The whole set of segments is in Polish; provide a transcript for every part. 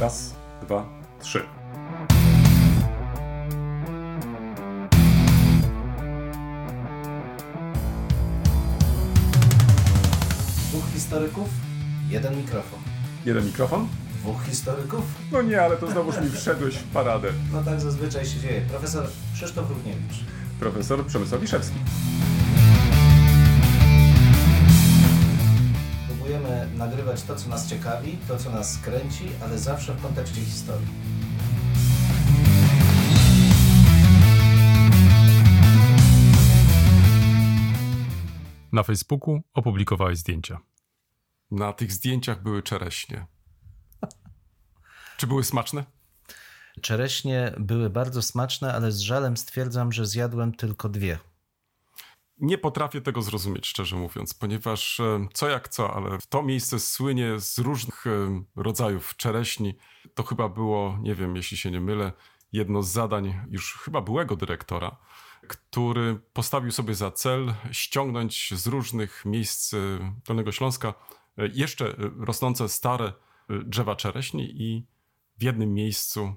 Raz, dwa, trzy. Dwóch historyków, jeden mikrofon. Jeden mikrofon? Dwóch historyków? No nie, ale to znowuż mi wszedłeś w paradę. No tak zazwyczaj się dzieje. Profesor Krzysztof Równiewicz. Profesor Przemysław Wiszewski. Nagrywać to, co nas ciekawi, to, co nas kręci, ale zawsze w kontekście historii. Na Facebooku opublikowałeś zdjęcia. Na tych zdjęciach były czereśnie. Czy były smaczne? Czereśnie były bardzo smaczne, ale z żalem stwierdzam, że zjadłem tylko dwie. Nie potrafię tego zrozumieć, szczerze mówiąc, ponieważ e, co jak co, ale to miejsce słynie z różnych e, rodzajów czereśni. To chyba było, nie wiem, jeśli się nie mylę, jedno z zadań już chyba byłego dyrektora, który postawił sobie za cel ściągnąć z różnych miejsc e, Dolnego Śląska jeszcze rosnące stare drzewa czereśni i w jednym miejscu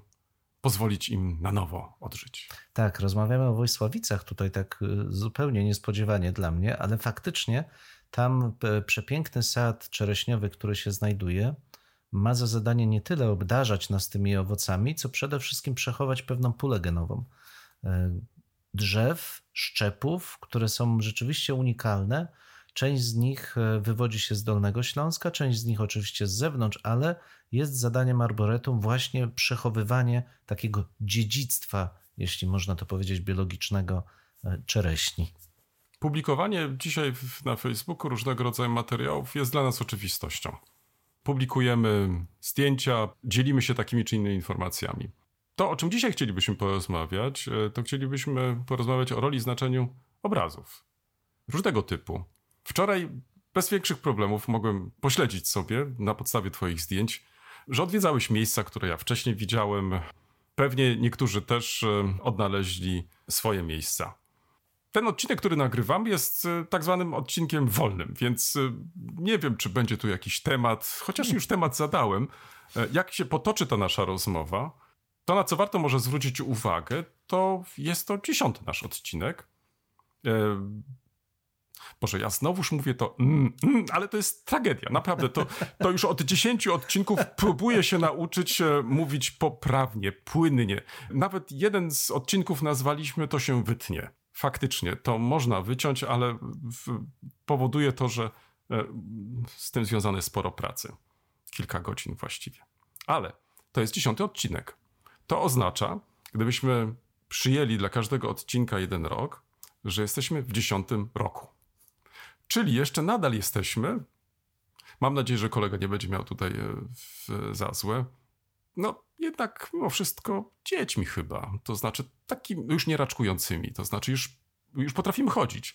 pozwolić im na nowo odżyć. Tak, rozmawiamy o Wojsławicach tutaj tak y, zupełnie niespodziewanie dla mnie, ale faktycznie tam przepiękny sad czereśniowy, który się znajduje, ma za zadanie nie tyle obdarzać nas tymi owocami, co przede wszystkim przechować pewną pulę genową. Y, Drzew, szczepów, które są rzeczywiście unikalne. Część z nich y, wywodzi się z Dolnego Śląska, część z nich oczywiście z zewnątrz, ale jest zadaniem arboretum właśnie przechowywanie takiego dziedzictwa, jeśli można to powiedzieć, biologicznego e, czereśni. Publikowanie dzisiaj na Facebooku różnego rodzaju materiałów jest dla nas oczywistością. Publikujemy zdjęcia, dzielimy się takimi czy innymi informacjami. To, o czym dzisiaj chcielibyśmy porozmawiać, e, to chcielibyśmy porozmawiać o roli i znaczeniu obrazów. Różnego typu. Wczoraj bez większych problemów mogłem pośledzić sobie na podstawie Twoich zdjęć, że odwiedzałeś miejsca, które ja wcześniej widziałem. Pewnie niektórzy też e, odnaleźli swoje miejsca. Ten odcinek, który nagrywam, jest e, tak zwanym odcinkiem wolnym, więc e, nie wiem, czy będzie tu jakiś temat, chociaż już temat zadałem. Jak się potoczy ta nasza rozmowa, to na co warto może zwrócić uwagę, to jest to dziesiąty nasz odcinek. Boże, ja znowuż mówię to, mm, mm, ale to jest tragedia, naprawdę. To, to już od 10 odcinków próbuję się nauczyć e, mówić poprawnie, płynnie. Nawet jeden z odcinków nazwaliśmy to się wytnie. Faktycznie, to można wyciąć, ale w, powoduje to, że e, z tym związane jest sporo pracy. Kilka godzin właściwie. Ale to jest dziesiąty odcinek. To oznacza, gdybyśmy przyjęli dla każdego odcinka jeden rok, że jesteśmy w dziesiątym roku. Czyli jeszcze nadal jesteśmy. Mam nadzieję, że kolega nie będzie miał tutaj e, za złe. No, jednak mimo wszystko dziećmi chyba. To znaczy takimi już nie raczkującymi. To znaczy już, już potrafimy chodzić.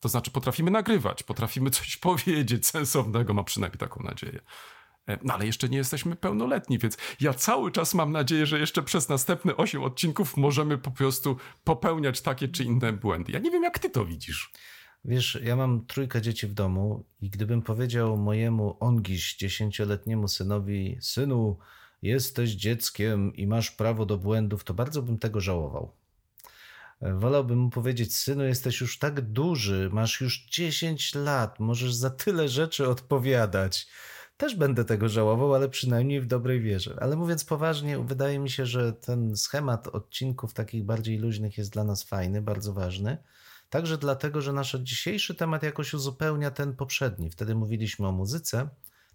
To znaczy potrafimy nagrywać, potrafimy coś powiedzieć sensownego, mam przynajmniej taką nadzieję. E, No ale jeszcze nie jesteśmy pełnoletni, więc ja cały czas mam nadzieję, że jeszcze przez następne 8 odcinków możemy po prostu popełniać takie czy inne błędy. Ja nie wiem, jak ty to widzisz. Wiesz, ja mam trójkę dzieci w domu i gdybym powiedział mojemu ongiś dziesięcioletniemu synowi, synu, jesteś dzieckiem i masz prawo do błędów, to bardzo bym tego żałował. Wolałbym mu powiedzieć, synu, jesteś już tak duży, masz już 10 lat, możesz za tyle rzeczy odpowiadać. Też będę tego żałował, ale przynajmniej w dobrej wierze. Ale mówiąc poważnie, wydaje mi się, że ten schemat odcinków takich bardziej luźnych jest dla nas fajny, bardzo ważny. Także dlatego, że nasz dzisiejszy temat jakoś uzupełnia ten poprzedni. Wtedy mówiliśmy o muzyce,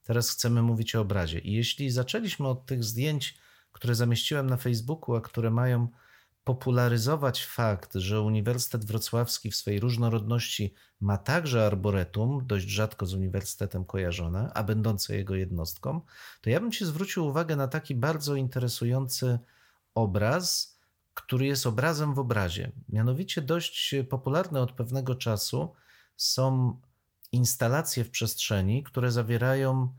teraz chcemy mówić o obrazie. I jeśli zaczęliśmy od tych zdjęć, które zamieściłem na Facebooku, a które mają popularyzować fakt, że Uniwersytet Wrocławski w swojej różnorodności ma także arboretum, dość rzadko z uniwersytetem kojarzone, a będące jego jednostką, to ja bym ci zwrócił uwagę na taki bardzo interesujący obraz, który jest obrazem w obrazie. Mianowicie dość popularne od pewnego czasu są instalacje w przestrzeni, które zawierają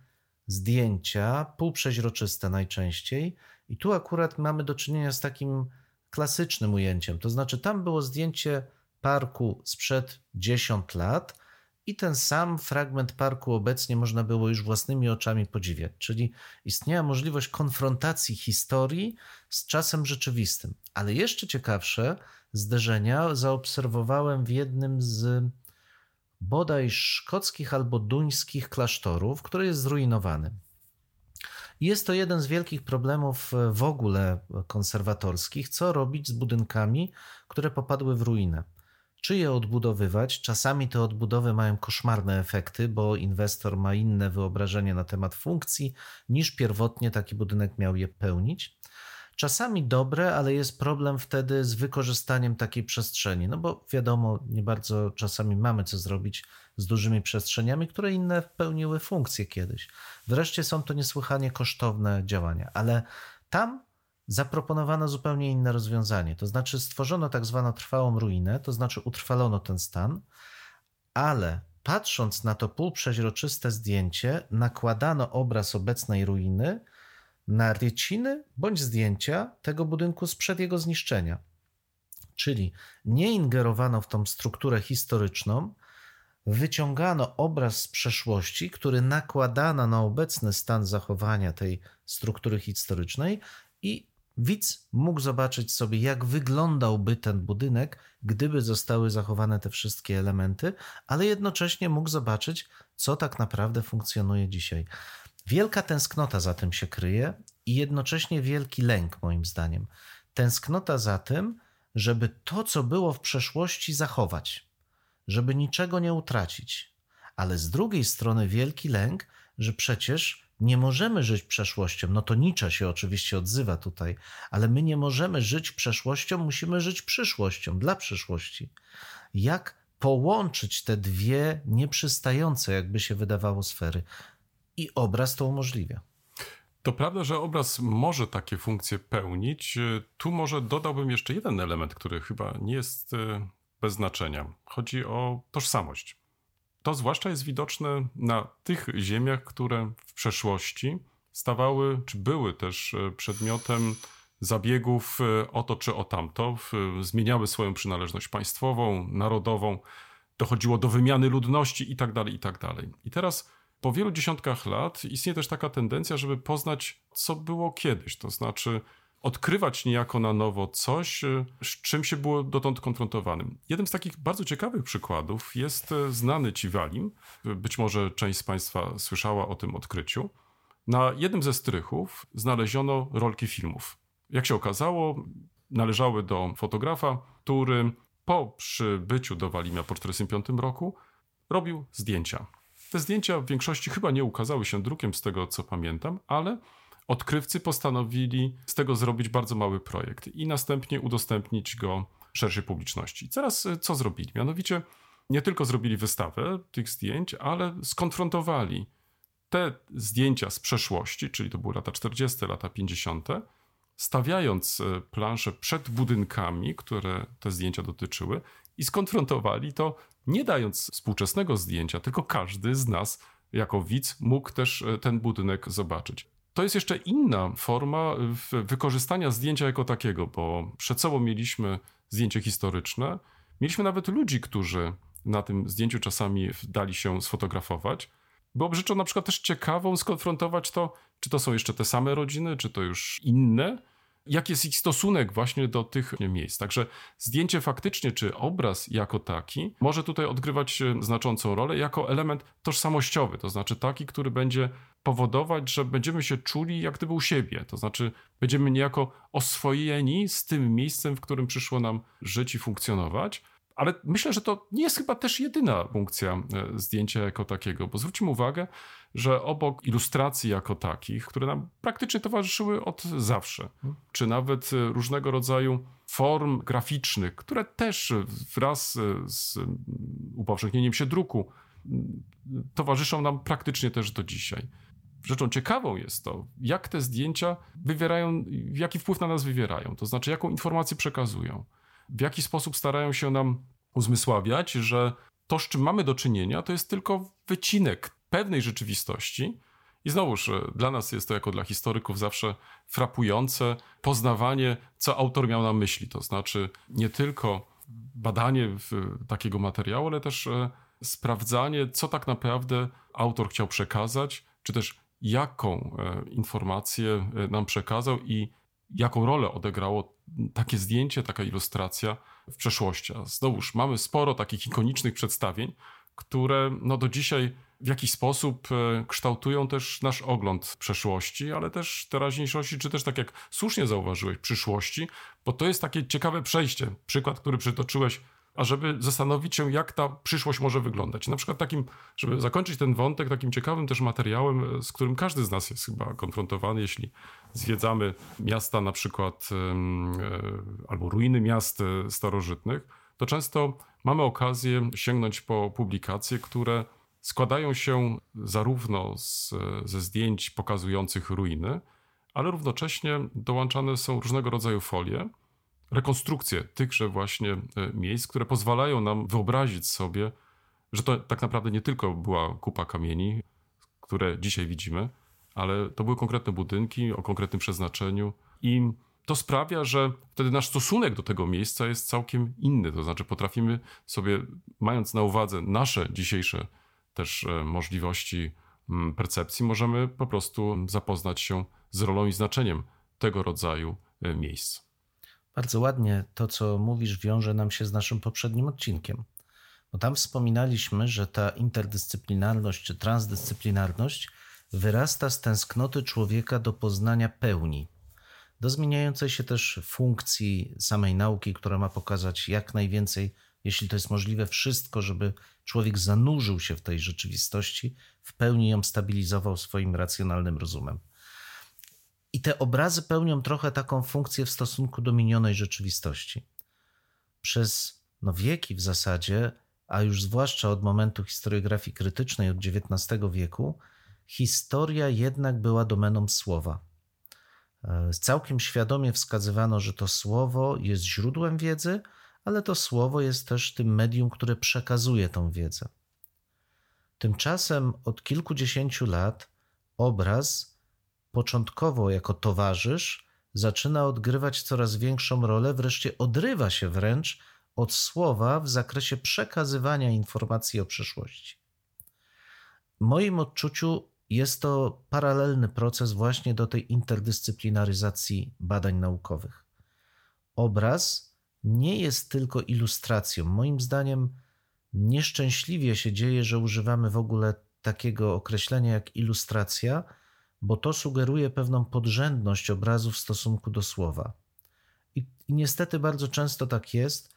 zdjęcia półprzeźroczyste najczęściej. I tu akurat mamy do czynienia z takim klasycznym ujęciem. To znaczy, tam było zdjęcie parku sprzed 10 lat i ten sam fragment parku obecnie można było już własnymi oczami podziwiać, czyli istniała możliwość konfrontacji historii z czasem rzeczywistym. Ale jeszcze ciekawsze zderzenia zaobserwowałem w jednym z bodaj szkockich albo duńskich klasztorów, który jest zrujnowany. Jest to jeden z wielkich problemów w ogóle konserwatorskich, co robić z budynkami, które popadły w ruinę czy je odbudowywać. Czasami te odbudowy mają koszmarne efekty, bo inwestor ma inne wyobrażenie na temat funkcji niż pierwotnie taki budynek miał je pełnić. Czasami dobre, ale jest problem wtedy z wykorzystaniem takiej przestrzeni, no bo wiadomo, nie bardzo czasami mamy co zrobić z dużymi przestrzeniami, które inne pełniły funkcje kiedyś. Wreszcie są to niesłychanie kosztowne działania, ale tam zaproponowano zupełnie inne rozwiązanie. To znaczy stworzono tak zwaną trwałą ruinę, to znaczy utrwalono ten stan, ale patrząc na to półprzeźroczyste zdjęcie, nakładano obraz obecnej ruiny na ryciny bądź zdjęcia tego budynku sprzed jego zniszczenia. Czyli nie ingerowano w tą strukturę historyczną, wyciągano obraz z przeszłości, który nakładano na obecny stan zachowania tej struktury historycznej i widz mógł zobaczyć sobie, jak wyglądałby ten budynek, gdyby zostały zachowane te wszystkie elementy, ale jednocześnie mógł zobaczyć, co tak naprawdę funkcjonuje dzisiaj. Wielka tęsknota za tym się kryje i jednocześnie wielki lęk, moim zdaniem. Tęsknota za tym, żeby to, co było w przeszłości, zachować, żeby niczego nie utracić. Ale z drugiej strony wielki lęk, że przecież nie możemy żyć przeszłością. No to Nietzsche się oczywiście odzywa tutaj, ale my nie możemy żyć przeszłością, musimy żyć przyszłością, dla przyszłości. Jak połączyć te dwie nieprzystające, jakby się wydawało, sfery? I obraz to umożliwia. To prawda, że obraz może takie funkcje pełnić. Tu może dodałbym jeszcze jeden element, który chyba nie jest e, bez znaczenia. Chodzi o tożsamość. To zwłaszcza jest widoczne na tych ziemiach, które w przeszłości stawały, czy były też e, przedmiotem zabiegów e, o to czy o tamto, zmieniały swoją przynależność państwową, narodową, dochodziło do wymiany ludności itd., tak itd. Tak I teraz po wielu dziesiątkach lat istnieje też taka tendencja, żeby poznać, co było kiedyś, to znaczy odkrywać niejako na nowo coś, e, z czym się było dotąd konfrontowanym. Jeden z takich bardzo ciekawych przykładów jest e, znany ci Walim. Być może część z Państwa słyszała o tym odkryciu. Na jednym ze strychów znaleziono rolki filmów. Jak się okazało, należały do fotografa, który po przybyciu do Walimia po 1945 roku robił zdjęcia. Te zdjęcia w większości chyba nie ukazały się drukiem, z tego co pamiętam, ale odkrywcy postanowili z tego zrobić bardzo mały projekt i następnie udostępnić go szerszej publiczności. Teraz e, co zrobili? Mianowicie nie tylko zrobili wystawę tych zdjęć, ale skonfrontowali te zdjęcia z przeszłości, czyli to były lata 40., lata 50., stawiając e, plansze przed budynkami, które te zdjęcia dotyczyły, i skonfrontowali to, nie dając współczesnego zdjęcia, tylko każdy z nas, jako widz, mógł też e, ten budynek zobaczyć. To jest jeszcze inna forma wykorzystania zdjęcia jako takiego, bo przed sobą mieliśmy zdjęcie historyczne, mieliśmy nawet ludzi, którzy na tym zdjęciu czasami dali się sfotografować. Byłoby rzeczą na przykład też ciekawą skonfrontować to, czy to są jeszcze te same rodziny, czy to już inne, jak jest ich stosunek właśnie do tych miejsc. Także zdjęcie faktycznie, czy obraz jako taki, może tutaj odgrywać znaczącą rolę jako element tożsamościowy, to znaczy taki, który będzie powodować, że będziemy się czuli jak gdyby u siebie, to znaczy będziemy niejako oswojeni z tym miejscem, w którym przyszło nam żyć i funkcjonować. Ale myślę, że to nie jest chyba też jedyna funkcja e, zdjęcia jako takiego, bo zwróćmy uwagę, że obok ilustracji jako takich, które nam praktycznie towarzyszyły od zawsze, czy nawet e, różnego rodzaju form graficznych, które też wraz e, z upowszechnieniem się druku towarzyszą nam praktycznie też do dzisiaj. Rzeczą ciekawą jest to, jak te zdjęcia wywierają, jaki wpływ na nas wywierają, to znaczy jaką informację przekazują w jaki sposób starają się nam uzmysławiać, że to, z czym mamy do czynienia, to jest tylko wycinek pewnej rzeczywistości. I znowuż dla nas jest to, jako dla historyków, zawsze frapujące poznawanie, co autor miał na myśli. To znaczy nie tylko badanie takiego materiału, ale też e, sprawdzanie, co tak naprawdę autor chciał przekazać, czy też jaką e, informację e, nam przekazał i jaką rolę odegrało takie zdjęcie, taka ilustracja w przeszłości. A znowuż mamy sporo takich ikonicznych przedstawień, które no do dzisiaj w jakiś sposób e, kształtują też nasz ogląd przeszłości, ale też teraźniejszości, czy też tak jak słusznie zauważyłeś, przyszłości, bo to jest takie ciekawe przejście. Przykład, który przytoczyłeś ażeby zastanowić się, jak ta przyszłość może wyglądać. Na przykład takim, żeby zakończyć ten wątek, takim ciekawym też materiałem, z którym każdy z nas jest chyba konfrontowany, jeśli zwiedzamy miasta na przykład e, albo ruiny miast e, starożytnych, to często mamy okazję sięgnąć po publikacje, które składają się zarówno z, ze zdjęć pokazujących ruiny, ale równocześnie dołączane są różnego rodzaju folie, rekonstrukcje tychże właśnie e, miejsc, które pozwalają nam wyobrazić sobie, że to tak naprawdę nie tylko była kupa kamieni, które dzisiaj widzimy, ale to były konkretne budynki o konkretnym przeznaczeniu i to sprawia, że wtedy nasz stosunek do tego miejsca jest całkiem inny. To znaczy, potrafimy sobie, mając na uwadze nasze dzisiejsze też e, możliwości mm, percepcji, możemy po prostu zapoznać się z rolą i znaczeniem tego rodzaju e, miejsc. Bardzo ładnie to, co mówisz, wiąże nam się z naszym poprzednim odcinkiem. Bo tam wspominaliśmy, że ta interdyscyplinarność czy transdyscyplinarność wyrasta z tęsknoty człowieka do poznania pełni, do zmieniającej się też funkcji samej nauki, która ma pokazać jak najwięcej, jeśli to jest możliwe, wszystko, żeby człowiek zanurzył się w tej rzeczywistości, w pełni ją stabilizował swoim racjonalnym rozumem. I te obrazy pełnią trochę taką funkcję w stosunku do minionej rzeczywistości. Przez no, wieki w zasadzie, a już zwłaszcza od momentu historiografii krytycznej od XIX wieku, historia jednak była domeną słowa. E, całkiem świadomie wskazywano, że to słowo jest źródłem wiedzy, ale to słowo jest też tym medium, które przekazuje tą wiedzę. Tymczasem od kilkudziesięciu lat obraz początkowo jako towarzysz, zaczyna odgrywać coraz większą rolę, wreszcie odrywa się wręcz od słowa w zakresie przekazywania informacji o przeszłości. W moim odczuciu jest to paralelny proces właśnie do tej interdyscyplinaryzacji badań naukowych. Obraz nie jest tylko ilustracją. Moim zdaniem nieszczęśliwie się dzieje, że używamy w ogóle takiego określenia jak ilustracja, bo to sugeruje pewną podrzędność obrazu w stosunku do słowa. I, I, niestety bardzo często tak jest,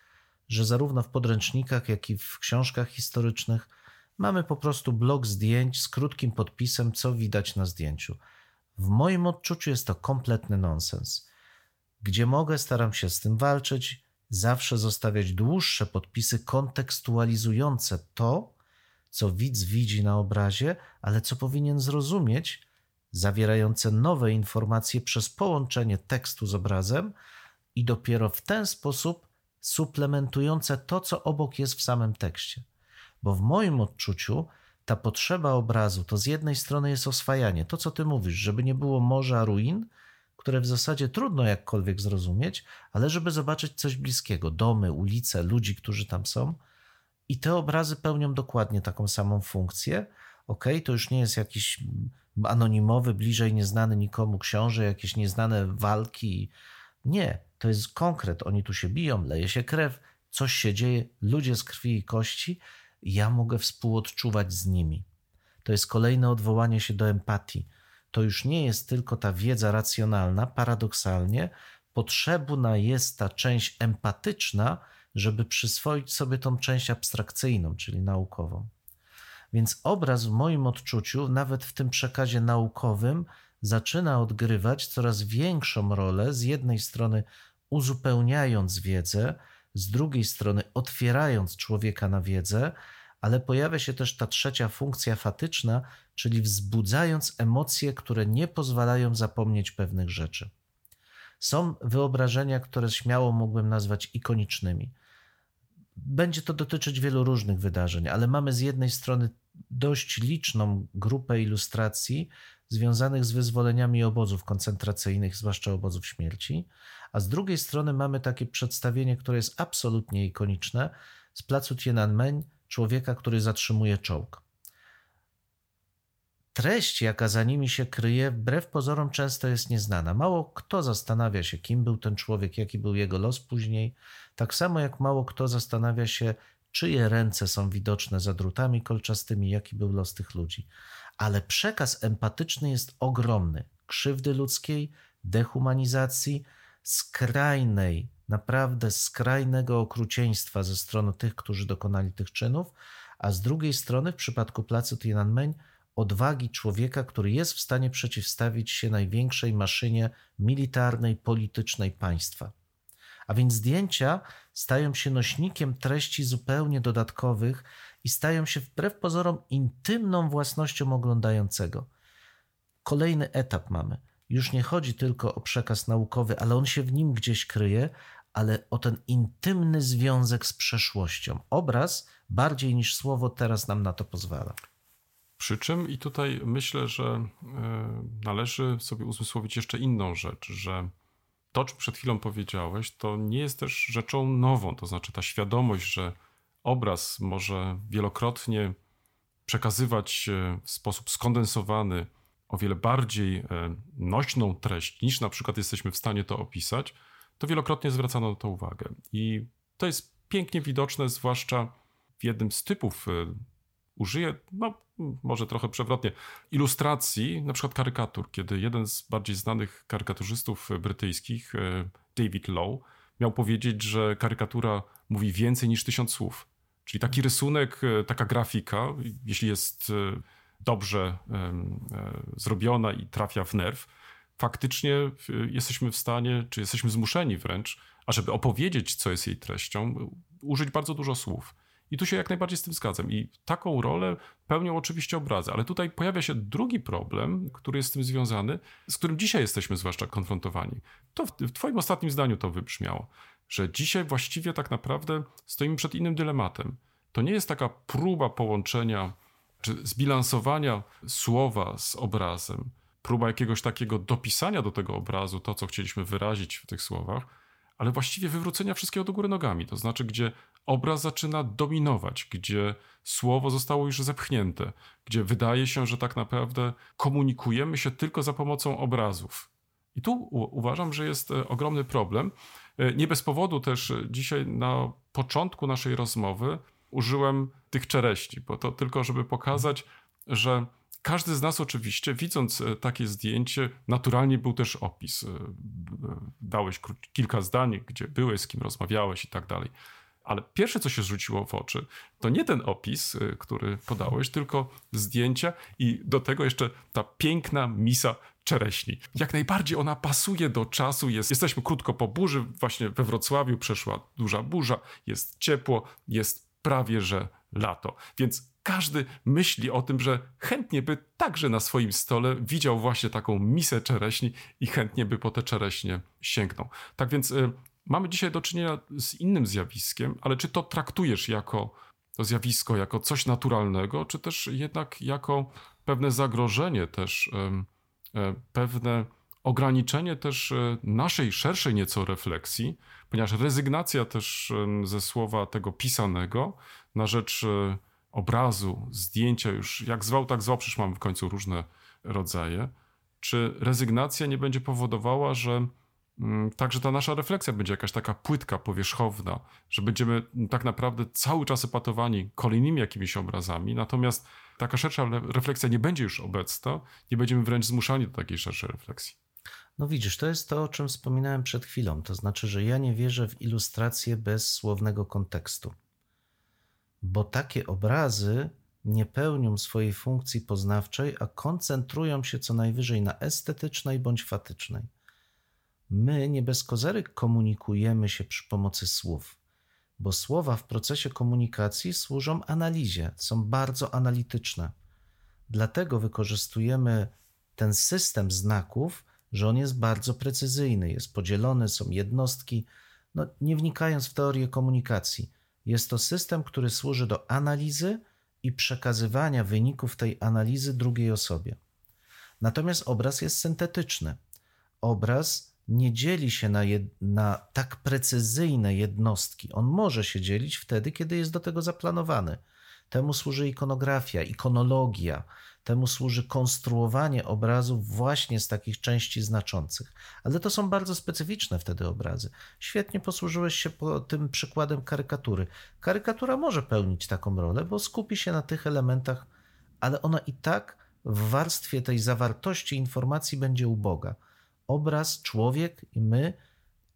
że zarówno w podręcznikach, jak i w książkach historycznych mamy po prostu blok zdjęć z krótkim podpisem, co widać na zdjęciu. W moim odczuciu jest to kompletny nonsens. Gdzie mogę, staram się z tym walczyć, zawsze zostawiać dłuższe podpisy kontekstualizujące to, co widz widzi na obrazie, ale co powinien zrozumieć, zawierające nowe informacje przez połączenie tekstu z obrazem i dopiero w ten sposób suplementujące to, co obok jest w samym tekście. Bo w moim odczuciu ta potrzeba obrazu to z jednej strony jest oswajanie, to co ty mówisz, żeby nie było morza ruin, które w zasadzie trudno jakkolwiek zrozumieć, ale żeby zobaczyć coś bliskiego, domy, ulice, ludzi, którzy tam są. I te obrazy pełnią dokładnie taką samą funkcję. Ok, to już nie jest jakiś anonimowy, bliżej nieznany nikomu książę, jakieś nieznane walki. Nie, to jest konkret. Oni tu się biją, leje się krew, coś się dzieje, ludzie z krwi i kości. Ja mogę współodczuwać z nimi. To jest kolejne odwołanie się do empatii. To już nie jest tylko ta wiedza racjonalna, paradoksalnie, potrzebna jest ta część empatyczna, żeby przyswoić sobie tą część abstrakcyjną, czyli naukową. Więc obraz w moim odczuciu, nawet w tym przekazie naukowym, zaczyna odgrywać coraz większą rolę, z jednej strony uzupełniając wiedzę, z drugiej strony otwierając człowieka na wiedzę, ale pojawia się też ta trzecia funkcja fatyczna, czyli wzbudzając emocje, które nie pozwalają zapomnieć pewnych rzeczy. Są wyobrażenia, które śmiało mógłbym nazwać ikonicznymi. Będzie to dotyczyć wielu różnych wydarzeń, ale mamy z jednej strony dość liczną grupę ilustracji związanych z wyzwoleniami obozów koncentracyjnych, zwłaszcza obozów śmierci, a z drugiej strony mamy takie przedstawienie, które jest absolutnie ikoniczne z placu Tiananmen, człowieka, który zatrzymuje czołg. Treść, jaka za nimi się kryje, wbrew pozorom często jest nieznana. Mało kto zastanawia się, kim był ten człowiek, jaki był jego los później, tak samo jak mało kto zastanawia się, czyje ręce są widoczne za drutami kolczastymi, jaki był los tych ludzi. Ale przekaz empatyczny jest ogromny. Krzywdy ludzkiej, dehumanizacji, skrajnej, naprawdę skrajnego okrucieństwa ze strony tych, którzy dokonali tych czynów, a z drugiej strony w przypadku placu Tiananmen odwagi człowieka, który jest w stanie przeciwstawić się największej maszynie militarnej, politycznej państwa. A więc zdjęcia stają się nośnikiem treści zupełnie dodatkowych i stają się wbrew pozorom intymną własnością oglądającego. Kolejny etap mamy. Już nie chodzi tylko o przekaz naukowy, ale on się w nim gdzieś kryje, ale o ten intymny związek z przeszłością. Obraz bardziej niż słowo teraz nam na to pozwala. Przy czym i tutaj myślę, że e, należy sobie uzmysłowić jeszcze inną rzecz, że to, czym przed chwilą powiedziałeś, to nie jest też rzeczą nową. To znaczy ta świadomość, że obraz może wielokrotnie przekazywać w sposób skondensowany o wiele bardziej e, nośną treść, niż na przykład jesteśmy w stanie to opisać, to wielokrotnie zwracano na to uwagę. I to jest pięknie widoczne, zwłaszcza w jednym z typów e, użyję, no może trochę przewrotnie, ilustracji, na przykład karykatur, kiedy jeden z bardziej znanych karykaturzystów brytyjskich, e, David Lowe, miał powiedzieć, że karykatura mówi więcej niż tysiąc słów. Czyli taki rysunek, taka grafika, jeśli jest dobrze zrobiona i trafia w nerw, faktycznie jesteśmy w stanie, czy jesteśmy zmuszeni wręcz, ażeby opowiedzieć, co jest jej treścią, użyć bardzo dużo słów. I tu się jak najbardziej z tym zgadzam. I taką rolę pełnią oczywiście obrazy, ale tutaj pojawia się drugi problem, który jest z tym związany, z którym dzisiaj jesteśmy zwłaszcza konfrontowani. To w, w Twoim ostatnim zdaniu to wybrzmiało, że dzisiaj właściwie tak naprawdę stoimy przed innym dylematem. To nie jest taka próba połączenia czy zbilansowania słowa z obrazem, próba jakiegoś takiego dopisania do tego obrazu to, co chcieliśmy wyrazić w tych słowach, ale właściwie wywrócenia wszystkiego do góry nogami. To znaczy, gdzie obraz zaczyna dominować, gdzie słowo zostało już zepchnięte, gdzie wydaje się, że tak naprawdę komunikujemy się tylko za pomocą obrazów. I tu uważam, że jest e, ogromny problem. E, nie bez powodu też dzisiaj na początku naszej rozmowy użyłem tych czereści, bo to tylko, żeby pokazać, że każdy z nas oczywiście, widząc e, takie zdjęcie, naturalnie był też opis. Dałeś kilka zdań, gdzie byłeś, z kim rozmawiałeś i tak dalej. Ale pierwsze, co się rzuciło w oczy, to nie ten opis, który podałeś, tylko zdjęcia i do tego jeszcze ta piękna misa czereśni. Jak najbardziej ona pasuje do czasu. Jest, jesteśmy krótko po burzy, właśnie we Wrocławiu przeszła duża burza, jest ciepło, jest prawie że lato. Więc każdy myśli o tym, że chętnie by także na swoim stole widział właśnie taką misę czereśni i chętnie by po te czereśnie sięgnął. Tak więc y, mamy dzisiaj do czynienia z innym zjawiskiem, ale czy to traktujesz jako to zjawisko, jako coś naturalnego, czy też jednak jako pewne zagrożenie, też e, pewne ograniczenie też e, naszej szerszej nieco refleksji, ponieważ rezygnacja też ze słowa tego pisanego na rzecz e, obrazu, zdjęcia, już jak zwał, tak zwał, przecież mamy w końcu różne rodzaje. Czy rezygnacja nie będzie powodowała, że Mm, także ta nasza refleksja będzie jakaś taka płytka, powierzchowna, że będziemy tak naprawdę cały czas epatowani kolejnymi jakimiś obrazami, natomiast taka szersza refleksja nie będzie już obecna, nie będziemy wręcz zmuszani do takiej szerszej refleksji. No widzisz, to jest to, o czym wspominałem przed chwilą. To znaczy, że ja nie wierzę w ilustrację bez słownego kontekstu, bo takie obrazy nie pełnią swojej funkcji poznawczej, a koncentrują się co najwyżej na estetycznej bądź fatycznej. My nie bez kozery komunikujemy się przy pomocy słów, bo słowa w procesie komunikacji służą analizie, są bardzo analityczne. Dlatego wykorzystujemy ten system znaków, że on jest bardzo precyzyjny, jest podzielony, są jednostki. No, nie wnikając w teorię komunikacji, jest to system, który służy do analizy i przekazywania wyników tej analizy drugiej osobie. Natomiast obraz jest syntetyczny. Obraz nie dzieli się na, jed, na tak precyzyjne jednostki. On może się dzielić wtedy, kiedy jest do tego zaplanowany. Temu służy ikonografia, ikonologia, temu służy konstruowanie obrazów właśnie z takich części znaczących. Ale to są bardzo specyficzne wtedy obrazy. Świetnie posłużyłeś się po tym przykładem karykatury. Karykatura może pełnić taką rolę, bo skupi się na tych elementach, ale ona i tak w warstwie tej zawartości informacji będzie uboga. Obraz, człowiek i my,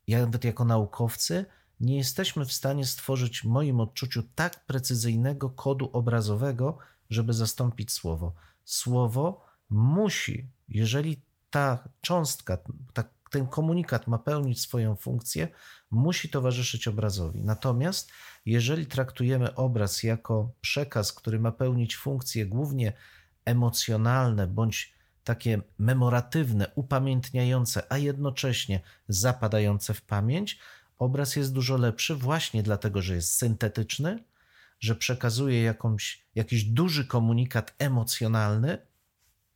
nawet jako naukowcy, nie jesteśmy w stanie stworzyć, w moim odczuciu, tak precyzyjnego kodu obrazowego, żeby zastąpić słowo. Słowo musi, jeżeli ta cząstka, ta, ten komunikat ma pełnić swoją funkcję, musi towarzyszyć obrazowi. Natomiast jeżeli traktujemy obraz jako przekaz, który ma pełnić funkcje głównie emocjonalne bądź takie memoratywne, upamiętniające, a jednocześnie zapadające w pamięć, obraz jest dużo lepszy właśnie dlatego, że jest syntetyczny, że przekazuje jakąś, jakiś duży komunikat emocjonalny,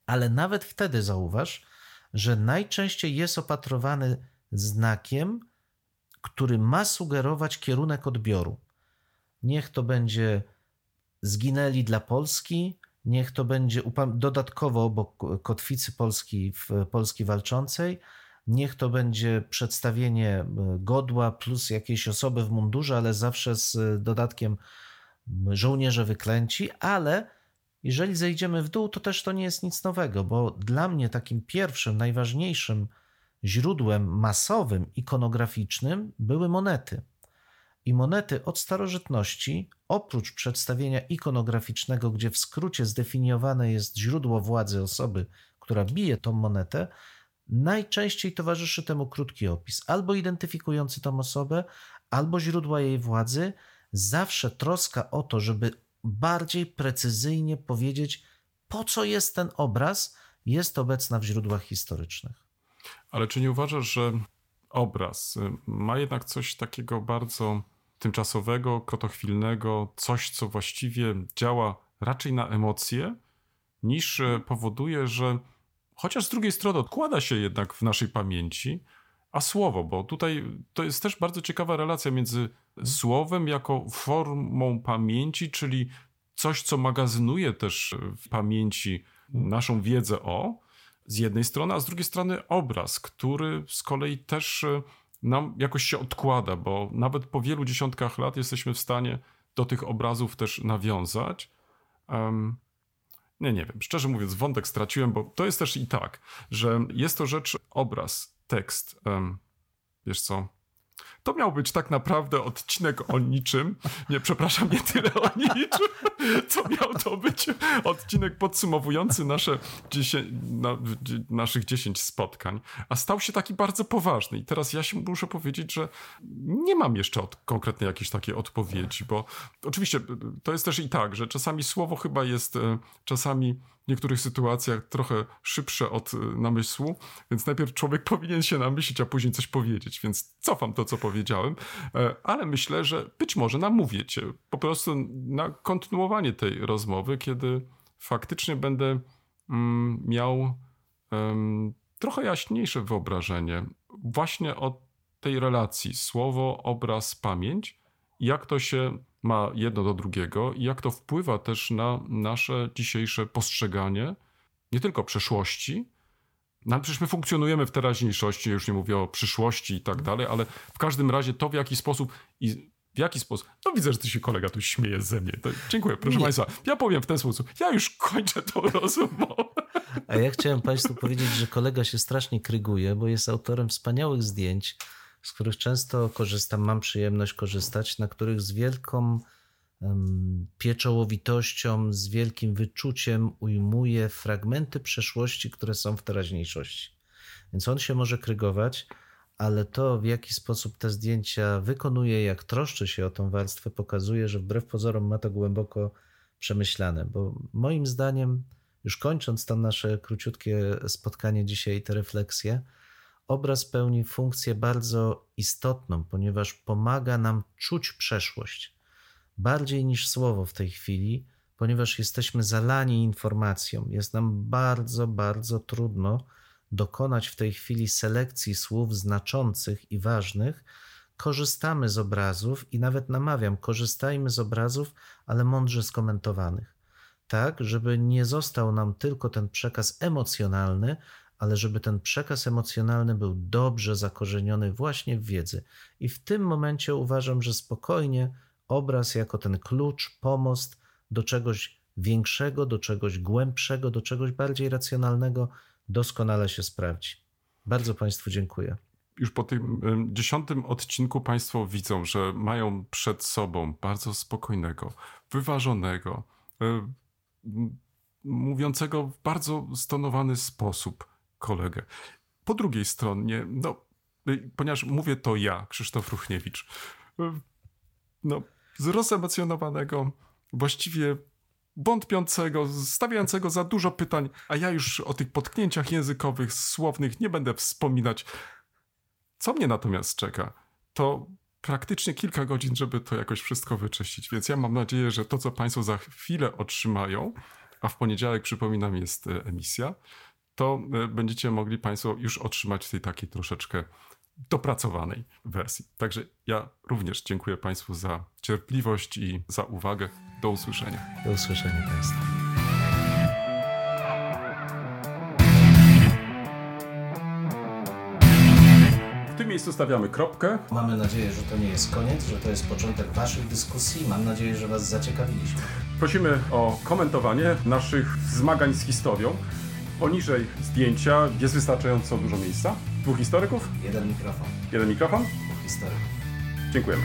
ale nawet wtedy zauważ, że najczęściej jest opatrowany znakiem, który ma sugerować kierunek odbioru. Niech to będzie zginęli dla Polski, niech to będzie dodatkowo obok kotwicy Polski w Polski Walczącej, niech to będzie przedstawienie e, godła plus jakiejś osoby w mundurze, ale zawsze z dodatkiem żołnierze wyklęci, ale jeżeli zejdziemy w dół, to też to nie jest nic nowego, bo dla mnie takim pierwszym, najważniejszym źródłem masowym, ikonograficznym były monety. I monety od starożytności, oprócz przedstawienia ikonograficznego, gdzie w skrócie zdefiniowane jest źródło władzy osoby, która bije tą monetę, najczęściej towarzyszy temu krótki opis, albo identyfikujący tą osobę, albo źródła jej władzy, zawsze troska o to, żeby bardziej precyzyjnie powiedzieć, po co jest ten obraz, jest obecna w źródłach historycznych. Ale czy nie uważasz, że obraz y, ma jednak coś takiego bardzo tymczasowego, krotochwilnego, coś, co właściwie działa raczej na emocje, niż y, powoduje, że chociaż z drugiej strony odkłada się jednak w naszej pamięci, a słowo, bo tutaj to jest też bardzo ciekawa relacja między słowem jako formą pamięci, czyli coś, co magazynuje też w pamięci naszą wiedzę o, z jednej strony, a z drugiej strony obraz, który z kolei też e, nam jakoś się odkłada, bo nawet po wielu dziesiątkach lat jesteśmy w stanie do tych obrazów też nawiązać. Um, nie, nie wiem, szczerze mówiąc, wątek straciłem, bo to jest też i tak, że jest to rzecz, obraz, tekst. Um, wiesz co? To miał być tak naprawdę odcinek o niczym. Nie, przepraszam, nie tyle o niczym, co miał to być odcinek podsumowujący nasze 10, na, naszych 10 spotkań, a stał się taki bardzo poważny. I teraz ja się muszę powiedzieć, że nie mam jeszcze od, konkretnej jakiejś takiej odpowiedzi, bo oczywiście to jest też i tak, że czasami słowo chyba jest e, czasami niektórych sytuacjach trochę szybsze od y, namysłu, więc najpierw człowiek powinien się namyślić, a później coś powiedzieć, więc cofam to, co powiedziałem, e, ale myślę, że być może namówię cię po prostu na kontynuowanie tej rozmowy, kiedy faktycznie będę mm, miał trochę jaśniejsze wyobrażenie właśnie o tej relacji słowo, obraz, pamięć, jak to się ma jedno do drugiego i jak to wpływa też na nasze dzisiejsze postrzeganie nie tylko przeszłości, no przecież my funkcjonujemy w teraźniejszości, już nie mówię o przyszłości i tak dalej, ale w każdym razie to w jaki sposób i w jaki sposób. No widzę, że ty się kolega tu śmieje ze mnie. To dziękuję, proszę nie. Państwa. Ja powiem w ten sposób. Ja już kończę tą rozmowę. A ja chciałem Państwu powiedzieć, że kolega się strasznie kryguje, bo jest autorem wspaniałych zdjęć z których często korzystam, mam przyjemność korzystać, na których z wielką um, pieczołowitością, z wielkim wyczuciem ujmuje fragmenty przeszłości, które są w teraźniejszości. Więc on się może krygować, ale to, w jaki sposób te zdjęcia wykonuje, jak troszczy się o tą warstwę, pokazuje, że wbrew pozorom ma to głęboko przemyślane. Bo moim zdaniem, już kończąc to nasze króciutkie spotkanie dzisiaj, te refleksje, obraz pełni funkcję bardzo istotną, ponieważ pomaga nam czuć przeszłość bardziej niż słowo w tej chwili, ponieważ jesteśmy zalani informacją. Jest nam bardzo, bardzo trudno dokonać w tej chwili selekcji słów znaczących i ważnych, korzystamy z obrazów i nawet namawiam, korzystajmy z obrazów, ale mądrze skomentowanych. Tak, żeby nie został nam tylko ten przekaz emocjonalny, ale żeby ten przekaz emocjonalny był dobrze zakorzeniony właśnie w wiedzy. I w tym momencie uważam, że spokojnie obraz jako ten klucz, pomost do czegoś większego, do czegoś głębszego, do czegoś bardziej racjonalnego doskonale się sprawdzi. Bardzo Państwu dziękuję. Już po tym dziesiątym odcinku Państwo widzą, że mają przed sobą bardzo spokojnego, wyważonego, mówiącego w bardzo stonowany sposób kolegę. Po drugiej stronie, no, y, ponieważ mówię to ja, Krzysztof Ruchniewicz, y, no, zrozemocjonowanego, właściwie wątpiącego, stawiającego za dużo pytań, a ja już o tych potknięciach językowych, słownych nie będę wspominać. Co mnie natomiast czeka, to praktycznie kilka godzin, żeby to jakoś wszystko wyczyścić. Więc ja mam nadzieję, że to, co Państwo za chwilę otrzymają, a w poniedziałek, przypominam, jest e, emisja, to e, będziecie mogli Państwo już otrzymać w tej takiej troszeczkę dopracowanej wersji. Także ja również dziękuję Państwu za cierpliwość i za uwagę. Do usłyszenia. Do usłyszenia Państwa. W tym miejscu stawiamy kropkę. Mamy nadzieję, że to nie jest koniec, że to jest początek Waszych dyskusji. Mam nadzieję, że Was zaciekawiliśmy. Prosimy o komentowanie naszych zmagań z historią. Poniżej zdjęcia jest wystarczająco dużo miejsca. Dwóch historyków? Jeden mikrofon. Jeden mikrofon? Dwóch historyków. Dziękujemy.